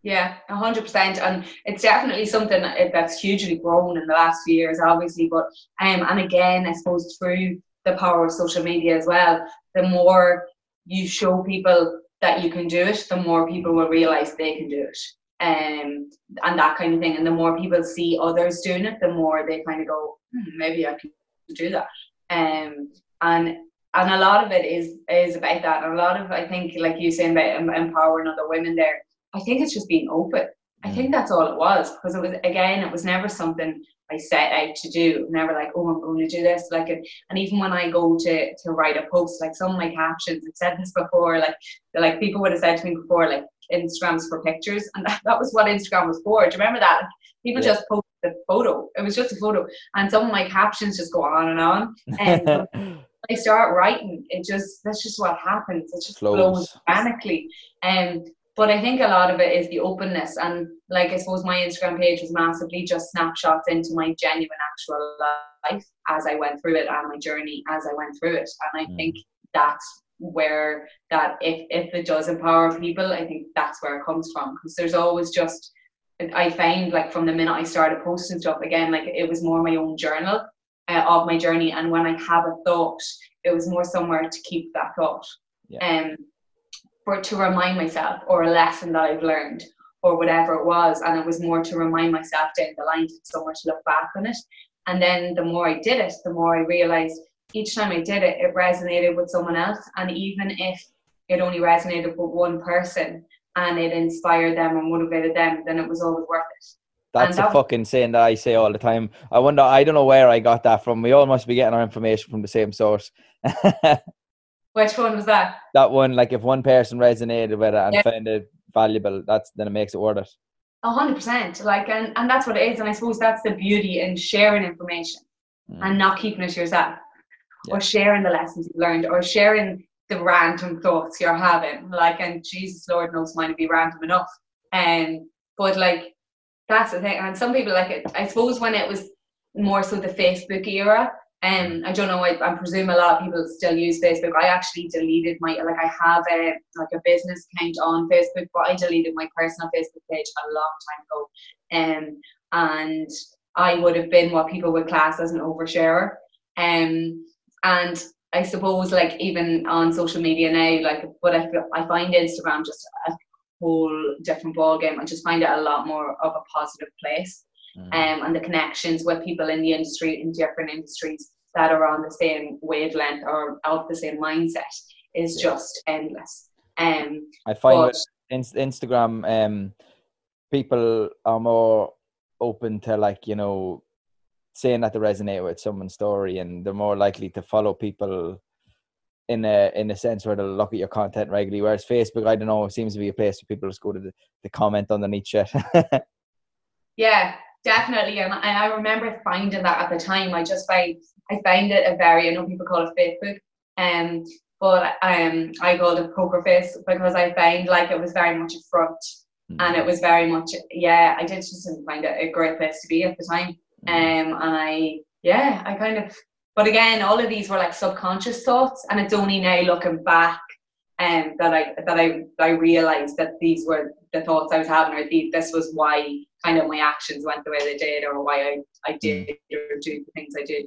Yeah, hundred percent, and it's definitely something that's hugely grown in the last few years, obviously. But um, and again, I suppose through the power of social media as well, the more you show people that you can do it, the more people will realize they can do it. Um, and that kind of thing. And the more people see others doing it, the more they kind of go, hmm, maybe I can do that. Um, and and a lot of it is is about that. And a lot of I think, like you saying about empowering other women there, I think it's just being open. I think mm. that's all it was because it was again, it was never something I set out to do. Never like, oh, I'm going to do this. Like, and even when I go to to write a post, like some of my captions, I've said this before. Like, like people would have said to me before, like Instagram's for pictures, and that, that was what Instagram was for. Do you remember that? People yeah. just posted a photo. It was just a photo, and some of my captions just go on and on. And I start writing, it just that's just what happens. It just flows, flows organically. And um, but I think a lot of it is the openness and like I suppose my Instagram page was massively just snapshots into my genuine actual life as I went through it and my journey as I went through it. And I mm. think that's where that if, if it does empower people, I think that's where it comes from. Because there's always just I find like from the minute I started posting stuff again, like it was more my own journal uh, of my journey. And when I have a thought, it was more somewhere to keep that thought. Yeah. Um, for to remind myself or a lesson that I've learned or whatever it was. And it was more to remind myself down the line to so much look back on it. And then the more I did it, the more I realized each time I did it, it resonated with someone else. And even if it only resonated with one person and it inspired them or motivated them, then it was always worth it. That's that, a fucking saying that I say all the time. I wonder, I don't know where I got that from. We all must be getting our information from the same source. Which one was that? That one, like if one person resonated with it and yeah. found it valuable, that's then it makes it worth it. A hundred percent. Like and, and that's what it is. And I suppose that's the beauty in sharing information mm. and not keeping it to yourself. Yeah. Or sharing the lessons you've learned or sharing the random thoughts you're having. Like and Jesus Lord knows mine would be random enough. And um, but like that's the thing. And some people like it I suppose when it was more so the Facebook era, um, I don't know. I, I presume a lot of people still use Facebook. I actually deleted my like I have a like a business account on Facebook, but I deleted my personal Facebook page a long time ago. Um, and I would have been what people would class as an oversharer. Um, and I suppose like even on social media now, like what I feel, I find Instagram just a whole different ball game and just find it a lot more of a positive place. Mm. Um, and the connections with people in the industry in different industries that are on the same wavelength or of the same mindset is yeah. just endless. Um, I find with Instagram, um, people are more open to like you know saying that they resonate with someone's story, and they're more likely to follow people in a in a sense where they'll look at your content regularly. Whereas Facebook, I don't know, seems to be a place where people just go to the, the comment underneath shit. yeah, definitely. And I, I remember finding that at the time. I just find I find it a very I know people call it Facebook. Um but um I called it poker face because I found like it was very much a front mm-hmm. and it was very much yeah, I did just didn't find it a great place to be at the time. Mm-hmm. Um and I yeah, I kind of but again, all of these were like subconscious thoughts, and it's only now looking back um, that I that I I realized that these were the thoughts I was having, or the, this was why kind of my actions went the way they did, or why I I did mm. or do the things I did.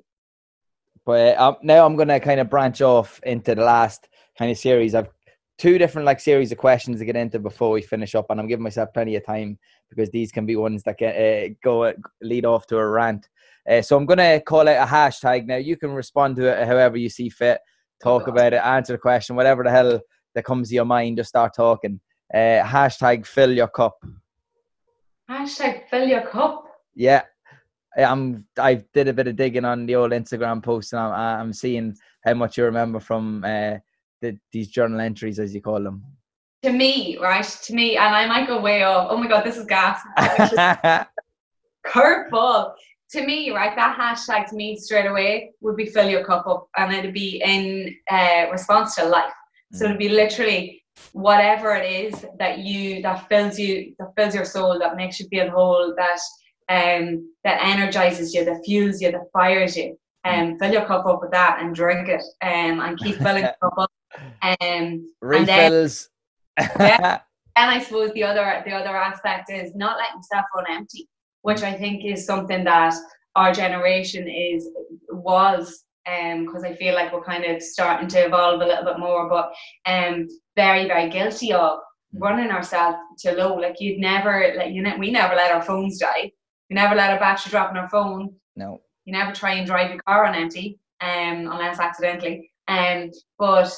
But um, now I'm gonna kind of branch off into the last kind of series. I've two different like series of questions to get into before we finish up, and I'm giving myself plenty of time because these can be ones that get uh, go uh, lead off to a rant. Uh, so I'm going to call out a hashtag now. You can respond to it however you see fit. Talk about it, answer the question, whatever the hell that comes to your mind. Just start talking. Uh, hashtag fill your cup. Hashtag fill your cup. Yeah, I'm. I did a bit of digging on the old Instagram post, and I'm, I'm seeing how much you remember from uh, the, these journal entries, as you call them. To me, right? To me, and I might go way off. Oh my god, this is gas. Curveball to me, right, that hashtag to me straight away would be fill your cup up and it'd be in uh, response to life. So it'd be literally whatever it is that you that fills you that fills your soul, that makes you feel whole, that um that energizes you, that fuels you, that fires you. Um fill your cup up with that and drink it um and keep filling your cup up. Um refills. And then, yeah, and I suppose the other the other aspect is not letting yourself run empty which I think is something that our generation is was because um, I feel like we're kind of starting to evolve a little bit more, but um, very very guilty of running ourselves to low. Like you'd never like you know we never let our phones die. We never let a battery drop in our phone. No. You never try and drive your car on empty, um, unless accidentally. Um, but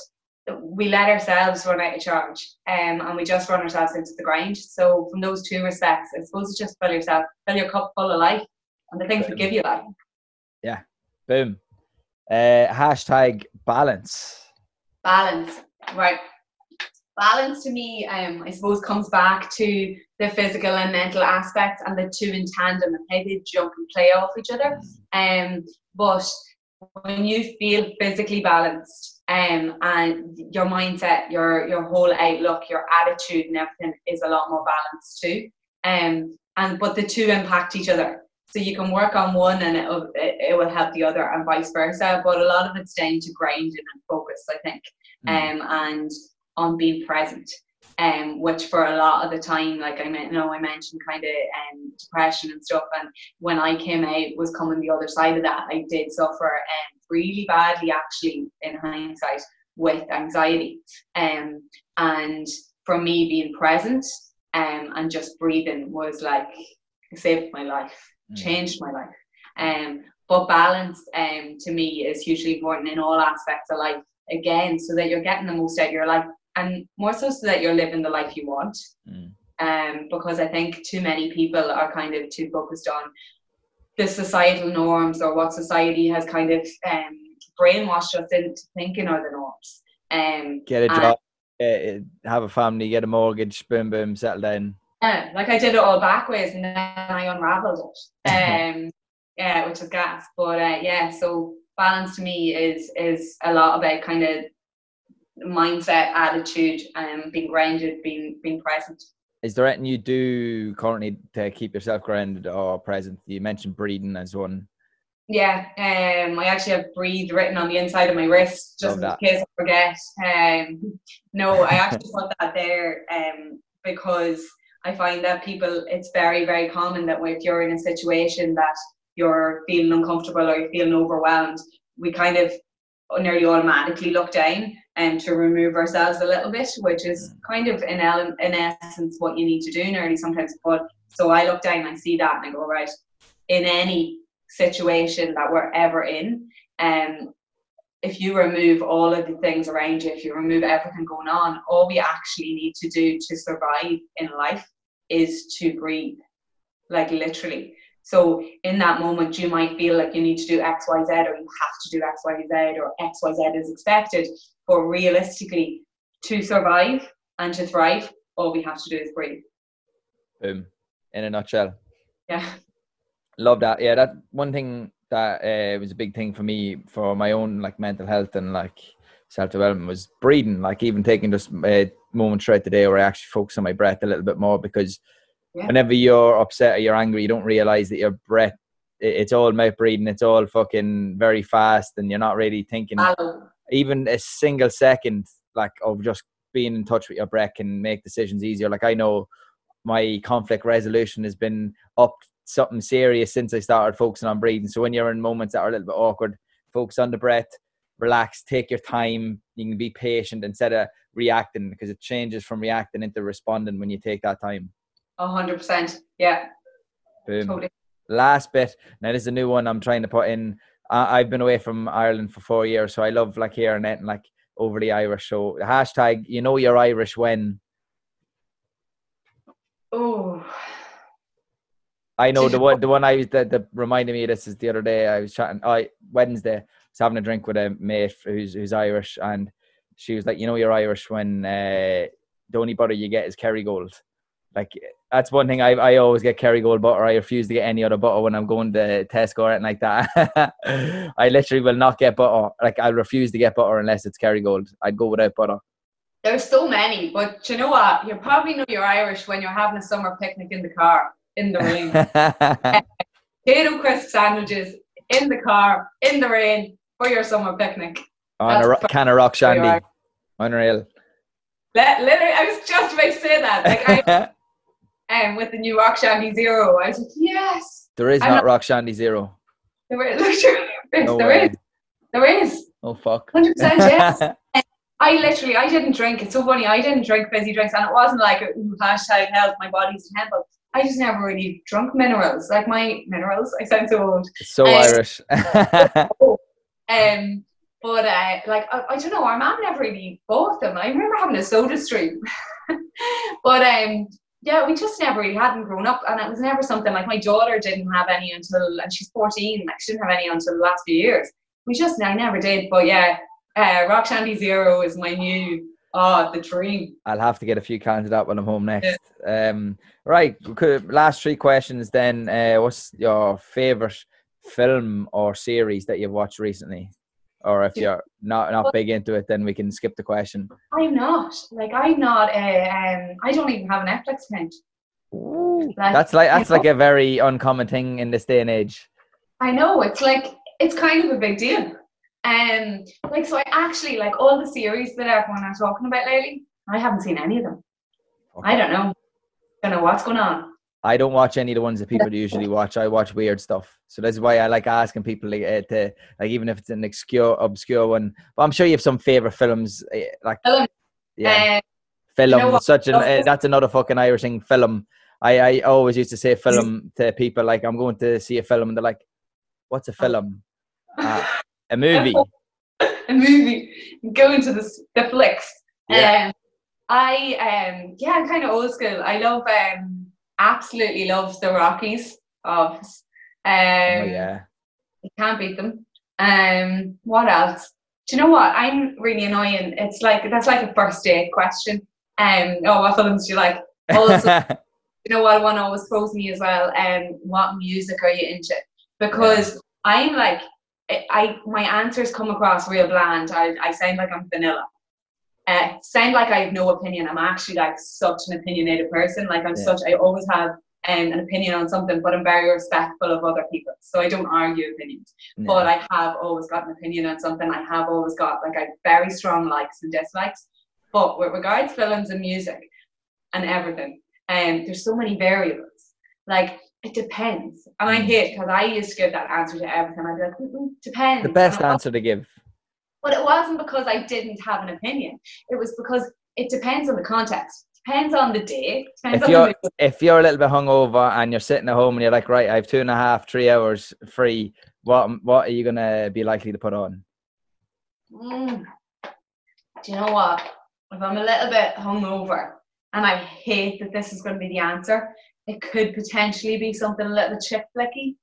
we let ourselves run out of charge um, and we just run ourselves into the grind. So from those two respects, I suppose it's just fill yourself, fill your cup full of life and the things that give you life. Yeah. Boom. Uh, hashtag balance. Balance. Right. Balance to me, um, I suppose, comes back to the physical and mental aspects and the two in tandem and how they jump and play off each other. Um, but when you feel physically balanced, um, and your mindset, your your whole outlook, your attitude, and everything is a lot more balanced too. Um, and but the two impact each other, so you can work on one and it will it, will help the other, and vice versa. But a lot of it's down to grinding and focus, I think, mm. um, and on being present. Um, which for a lot of the time, like I know, I mentioned kind of um, depression and stuff, and when I came out, was coming the other side of that. I did suffer um, really badly actually in hindsight with anxiety. Um, and for me being present um, and just breathing was like saved my life, mm. changed my life. Um, but balance um, to me is hugely important in all aspects of life again so that you're getting the most out of your life and more so so that you're living the life you want mm. um, because i think too many people are kind of too focused on the societal norms or what society has kind of um, brainwashed us into thinking are the norms. Um, get a job, and, have a family, get a mortgage, boom, boom, settle down. Yeah, like I did it all backwards and then I unraveled it. Um, yeah, which is gas. But uh, yeah, so balance to me is is a lot about kind of mindset, attitude, and um, being grounded, being being present. Is there anything you do currently to keep yourself grounded or present? You mentioned breathing as one. Yeah, um, I actually have breathe written on the inside of my wrist just in case I forget. Um, no, I actually put that there um, because I find that people, it's very, very common that if you're in a situation that you're feeling uncomfortable or you're feeling overwhelmed, we kind of nearly automatically look down and to remove ourselves a little bit, which is kind of in, ele- in essence what you need to do nearly sometimes. But so I look down and I see that and I go, right, in any situation that we're ever in, um, if you remove all of the things around you, if you remove everything going on, all we actually need to do to survive in life is to breathe, like literally. So in that moment, you might feel like you need to do X, Y, Z, or you have to do X, Y, Z, or X, Y, Z is expected. But realistically, to survive and to thrive, all we have to do is breathe. Boom. In a nutshell. Yeah. Love that. Yeah, that one thing that uh, was a big thing for me for my own like mental health and like self development was breathing. Like even taking just a moment throughout the day where I actually focus on my breath a little bit more because yeah. whenever you're upset or you're angry, you don't realize that your breath it's all mouth breathing. It's all fucking very fast, and you're not really thinking. Hello. Even a single second, like of just being in touch with your breath, can make decisions easier. Like I know my conflict resolution has been up something serious since I started focusing on breathing. So when you're in moments that are a little bit awkward, focus on the breath, relax, take your time. You can be patient instead of reacting because it changes from reacting into responding when you take that time. A hundred percent. Yeah. Boom. Totally. Last bit. Now this is a new one I'm trying to put in. I've been away from Ireland for four years, so I love like hearing it and like overly Irish. So hashtag, you know you're Irish when. Oh, I know the one the one I was that, that reminded me of this is the other day I was chatting I Wednesday I was having a drink with a mate who's who's Irish and she was like, you know you're Irish when uh, the only butter you get is Kerrygold. Like that's one thing I I always get Kerrygold butter. I refuse to get any other butter when I'm going to Tesco or anything like that. I literally will not get butter. Like I refuse to get butter unless it's Kerrygold. I'd go without butter. There's so many, but you know what? You probably know you're Irish when you're having a summer picnic in the car in the rain. Potato crisp sandwiches in the car in the rain for your summer picnic. On a ro- can of rock shandy. Unreal. Let, literally, I was just about to say that. Like I, um, with the new Rock Shandy Zero, I was like, yes. There is not, not Rock Shandy Zero. There is. No there is. There is. Oh fuck. Hundred percent. Yes. I literally, I didn't drink. It's so funny. I didn't drink fizzy drinks, and it wasn't like a hashtag health. My body's temple. I just never really drunk minerals. Like my minerals, I sound so old. So um, Irish. um, but uh, like I, I, don't know, our mom never really bought them. I remember having a Soda Stream, but um, yeah, we just never really hadn't grown up, and it was never something like my daughter didn't have any until, and she's fourteen. Like she didn't have any until the last few years. We just I never did. But yeah, uh, Rock Shandy Zero is my new Oh, the dream. I'll have to get a few cans of that when I'm home next. Yeah. Um, right. Last three questions then. Uh, what's your favorite film or series that you've watched recently? Or if you're not not big into it, then we can skip the question. I'm not. Like I'm not. A, um, I don't even have a Netflix account. like, that's like that's like a very uncommon thing in this day and age. I know. It's like it's kind of a big deal. Um, like so, I actually like all the series that everyone is talking about lately. I haven't seen any of them. Okay. I don't know. Don't know what's going on. I don't watch any of the ones that people usually watch. I watch weird stuff, so that's why I like asking people like, uh, to like even if it's an obscure obscure one. But I'm sure you have some favorite films, uh, like film. yeah, film. You know such an uh, that's another fucking Irish thing. Film. I I always used to say film to people like I'm going to see a film, and they're like, "What's a oh. film?" Uh, a movie. a movie. Go into the the flicks. Yeah. Um, I um yeah, I'm kind of old school. I love um absolutely loves the Rockies of um oh, yeah. You can't beat them. Um what else? Do you know what? I'm really annoying. It's like that's like a first date question. Um oh what films do you like? Also you know what one always throws me as well, um what music are you into? Because yeah. I'm like I my answers come across real bland. I, I sound like I'm vanilla. Uh, sound like I have no opinion. I'm actually like such an opinionated person. Like I'm yeah. such. I always have um, an opinion on something, but I'm very respectful of other people. So I don't argue opinions. Yeah. But I have always got an opinion on something. I have always got like I very strong likes and dislikes. But with regards films and music and everything, um, there's so many variables. Like it depends. And I mm. hate because I used to give that answer to everything. I'd be like, depends. The best answer to give. But it wasn't because I didn't have an opinion. It was because it depends on the context. Depends on the day. Depends If on you're the if you're a little bit hungover and you're sitting at home and you're like, right, I have two and a half, three hours free. What what are you gonna be likely to put on? Mm. Do you know what? If I'm a little bit hungover and I hate that this is going to be the answer, it could potentially be something a little bit chick flicky.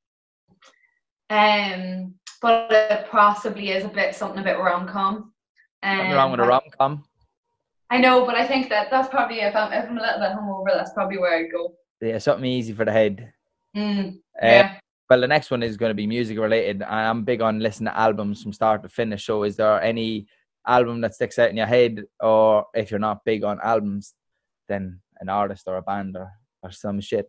Um, but it possibly is a bit something a bit rom com. Nothing wrong with a rom com. I know, but I think that that's probably if I'm if I'm a little bit hungover, that's probably where I'd go. Yeah, something easy for the head. Mm, Uh, yeah. Well, the next one is going to be music related. I'm big on listening to albums from start to finish. So, is there any album that sticks out in your head, or if you're not big on albums, then an artist or a band or, or some shit?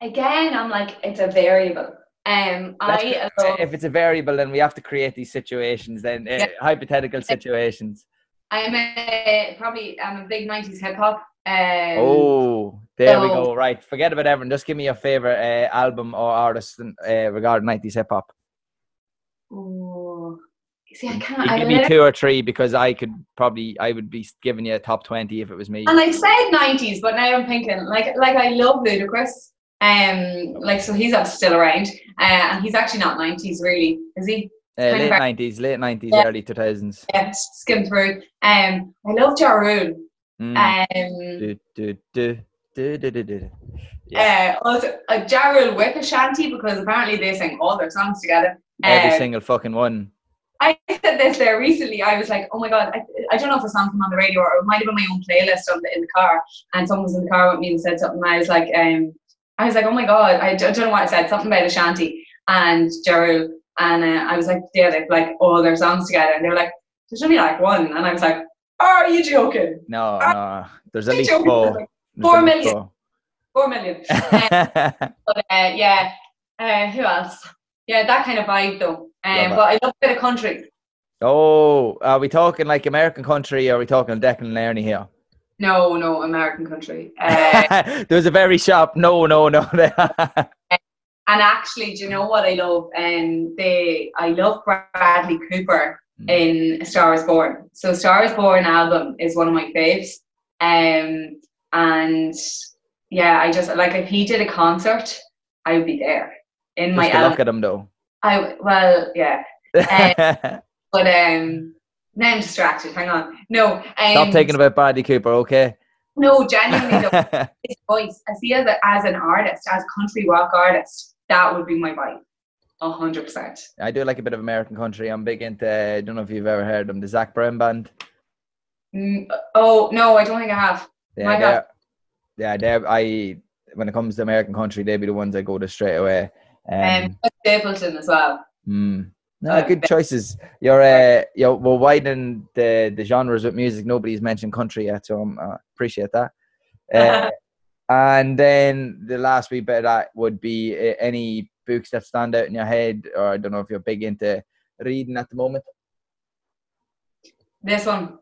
Again, I'm like it's a variable. Um, I if it's a variable, then we have to create these situations. Then uh, hypothetical situations. I'm a probably I'm a big '90s hip hop. Um, oh, there we go. Right, forget about everything. Just give me your favorite uh, album or artist uh, regarding '90s hip hop. Ooh. See, I can't. I give me two or three because I could probably I would be giving you a top twenty if it was me. and I said '90s, but now I'm thinking like like I love Ludacris. Um, like so he's up still around, uh, and he's actually not '90s really, is he? Uh, late nineties, late nineties, Yeah. early two thousands. Yeah, skim through. Um, I love Ja Rule. Mm. Um, Do, do, do, do, do, do, do. Yeah. uh, also uh, Ja Rule with Ashanti because apparently they sing all their songs together. Every Um, single fucking one. I said this there recently. I was like, oh my god, I, I don't know if the song came on the radio or it might have been my own playlist on the, in the car. And someone was in the car with me and said something. And I was like, um, I was like, oh my god, I don't, know what I said. Something about Ashanti and Ja Rule. And uh, I was like, yeah, they've like all their songs together. And they were like, there's only like one. And I was like, are you joking? No, Ah, no. There's at least joking. four. Like, Four million. Four million. but uh, yeah, uh, who else? Yeah, that kind of vibe though. Um, but I love a bit of country. oh, are we talking like American country or are we talking Declan Nerney here? No, no, American country. Uh, there was a very sharp no, no, no. there. And actually, do you know what I love? Um, they I love Bradley Cooper Mm. in Star Is Born. So Star Is Born album is one of my faves. Um, and yeah, I just like if he did a concert, I would be there in my Just to look at him though. I well, yeah, but um, now I'm distracted. Hang on, no, um, Stop taking about Bradley Cooper, okay? no, genuinely though, his voice. I see as a, as an artist, as country rock artist, that would be my vibe, a hundred percent. I do like a bit of American country. I'm big into. I don't know if you've ever heard them, the Zac Brown band. Mm, Oh no, I don't think I have. Yeah, My they're, yeah, they're, I when it comes to American country, they'd be the ones I go to straight away. Um, Um, Stapleton as well. hmm. No, uh, good choices. You're uh, you're we're widening the the genres with music. Nobody's mentioned country yet, so I uh, appreciate that. Uh, and then the last wee bit of that would be uh, any books that stand out in your head, or I don't know if you're big into reading at the moment. This one,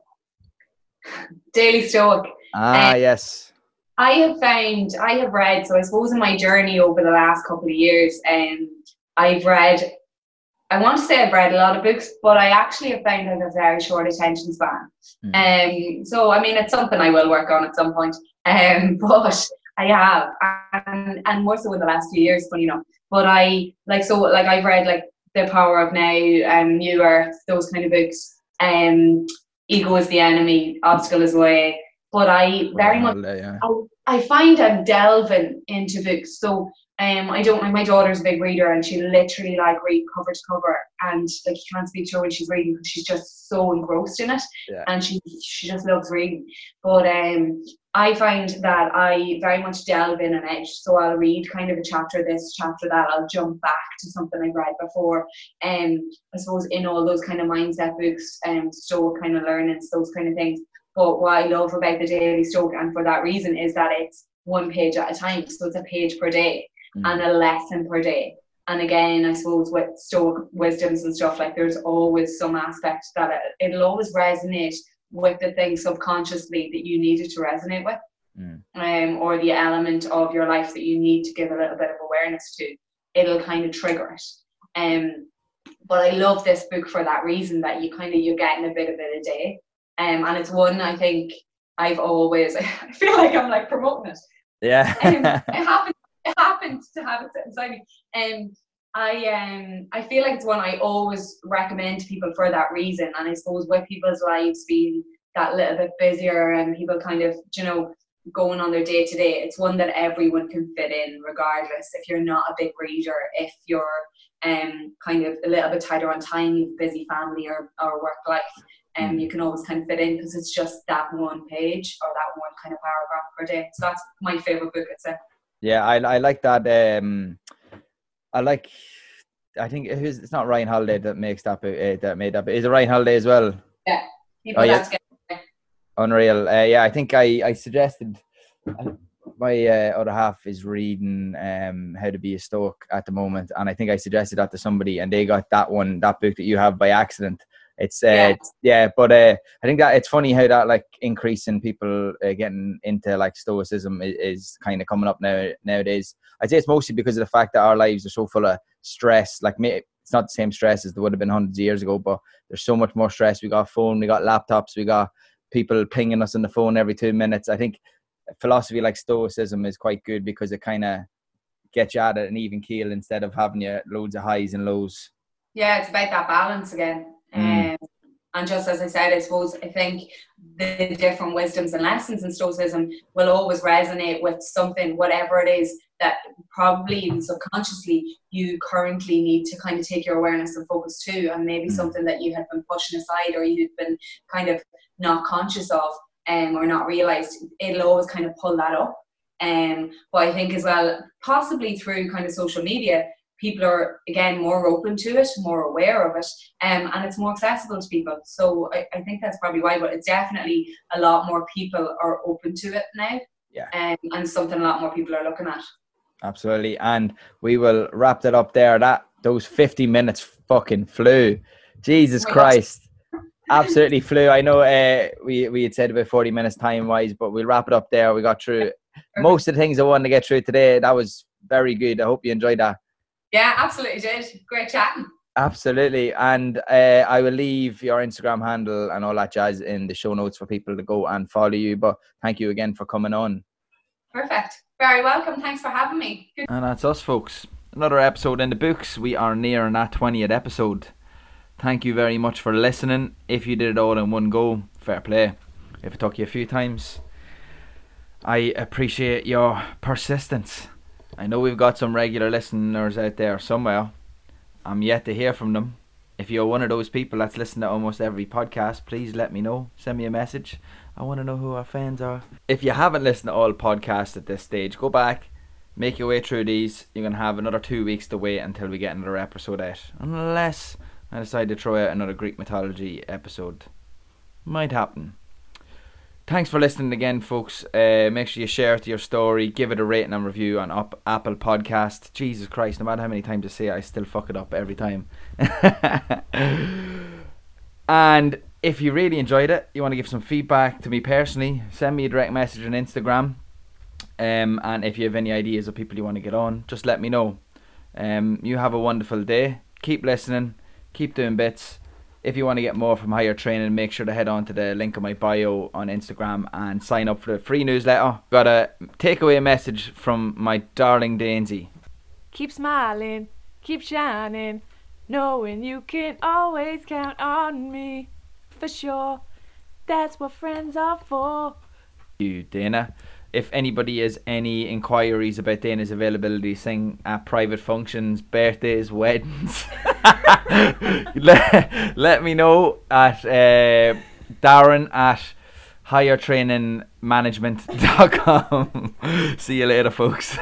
Daily Stoic. Ah, Uh, yes. I have found, I have read, so I suppose in my journey over the last couple of years, um, I've read, I want to say I've read a lot of books, but I actually have found I have a very short attention span. Mm. Um, so I mean, it's something I will work on at some point. Um, but I have, and and more so in the last few years, funny enough. But I like so like I've read like The Power of Now, um, New Earth, those kind of books. Um, Ego is the enemy, Obstacle is the way. But I very much yeah. I find I'm delving into books. So um, I don't like my daughter's a big reader and she literally like read cover to cover and like you can't speak to her when she's reading because she's just so engrossed in it Yeah. and she she just loves reading. But um, I find that I very much delve in and edge. So I'll read kind of a chapter this, chapter that. I'll jump back to something I've read before. Um, I suppose in all those kind of mindset books, um, Stoic kind of learnings, those kind of things. But what I love about the Daily Stoic, and for that reason, is that it's one page at a time. So it's a page per day Mm. and a lesson per day. And again, I suppose with Stoic wisdoms and stuff, like there's always some aspect that it, it'll always resonate with the thing subconsciously that you needed to resonate with, Mm. um, or the element of your life that you need to give a little bit of awareness to. It'll kind of trigger it. Um, but I love this book for that reason that you kind of you're getting a bit of it a day. Um, and it's one I think I've always I feel like I'm like promoting it. Yeah. um, it happened it happened to have it inside me. Um I um I feel like it's one I always recommend to people for that reason. And I suppose with people's lives being that little bit busier and people kind of, you know, going on their day to day, it's one that everyone can fit in regardless. If you're not a big reader, if you're um kind of a little bit tighter on time, you've busy family or, or work life, and um, you can always kind of fit in because it's just that one page or that one kind of paragraph per day. So that's my favorite book. It's a yeah, I I like that. Um, I like. I think it's not Ryan Holiday that makes that uh, that made that. Is it Ryan Holiday as well? Yeah, oh, yeah. Unreal. Uh, yeah, I think I I suggested. My uh, other half is reading um, How to Be a Stoic at the moment, and I think I suggested that to somebody, and they got that one, that book that you have by accident. It's uh, yeah. Yeah, but uh, I think that it's funny how that like increase in people uh, getting into like stoicism is, is kind of coming up now nowadays. I'd say it's mostly because of the fact that our lives are so full of stress. Like me, it's not the same stress as there would have been hundreds of years ago, but there's so much more stress. We got phone, we got laptops, we got people pinging us on the phone every two minutes. I think philosophy like stoicism is quite good because it kind of gets you at an even keel instead of having you loads of highs and lows. Yeah, it's about that balance again. Mm. Um, and just as I said, I suppose I think the different wisdoms and lessons in Stoicism will always resonate with something, whatever it is that probably even subconsciously you currently need to kind of take your awareness and focus to, and maybe mm. something that you have been pushing aside or you've been kind of not conscious of um, or not realized. It'll always kind of pull that up. Um, but I think as well, possibly through kind of social media, people are again more open to it, more aware of it, um, and it's more accessible to people. So I, I, think that's probably why, but it's definitely a lot more people are open to it now. Yeah. Um, and something a lot more people are looking at. Absolutely. And we will wrap that up there. That those 50 minutes fucking flew. Jesus oh Christ. Absolutely flew. I know uh, we, we had said about 40 minutes time wise, but we'll wrap it up there. We got through most of the things I wanted to get through today. That was very good. I hope you enjoyed that. Yeah, absolutely did. Great chatting. Absolutely. And uh, I will leave your Instagram handle and all that jazz in the show notes for people to go and follow you. But thank you again for coming on. Perfect. Very welcome. Thanks for having me. Good. And that's us, folks. Another episode in the books. We are nearing that 20th episode. Thank you very much for listening. If you did it all in one go, fair play. If it took you a few times, I appreciate your persistence. I know we've got some regular listeners out there somewhere. I'm yet to hear from them. If you're one of those people that's listening to almost every podcast, please let me know. Send me a message. I want to know who our fans are. If you haven't listened to all podcasts at this stage, go back, make your way through these. You're going to have another two weeks to wait until we get another episode out. Unless I decide to throw out another Greek mythology episode. Might happen. Thanks for listening again, folks. Uh, make sure you share it to your story. Give it a rating and review on up, Apple Podcast. Jesus Christ, no matter how many times I say it, I still fuck it up every time. and if you really enjoyed it, you want to give some feedback to me personally, send me a direct message on Instagram. Um, and if you have any ideas of people you want to get on, just let me know. Um, you have a wonderful day. Keep listening. Keep doing bits if you want to get more from higher training, make sure to head on to the link in my bio on Instagram and sign up for the free newsletter. Got a takeaway message from my darling Daisy. Keep smiling, keep shining, knowing you can always count on me. For sure, that's what friends are for. You, Dana if anybody has any inquiries about Dana's availability, sing at private functions, birthdays, weddings, let, let me know at uh, Darren at highertrainingmanagement.com. See you later, folks.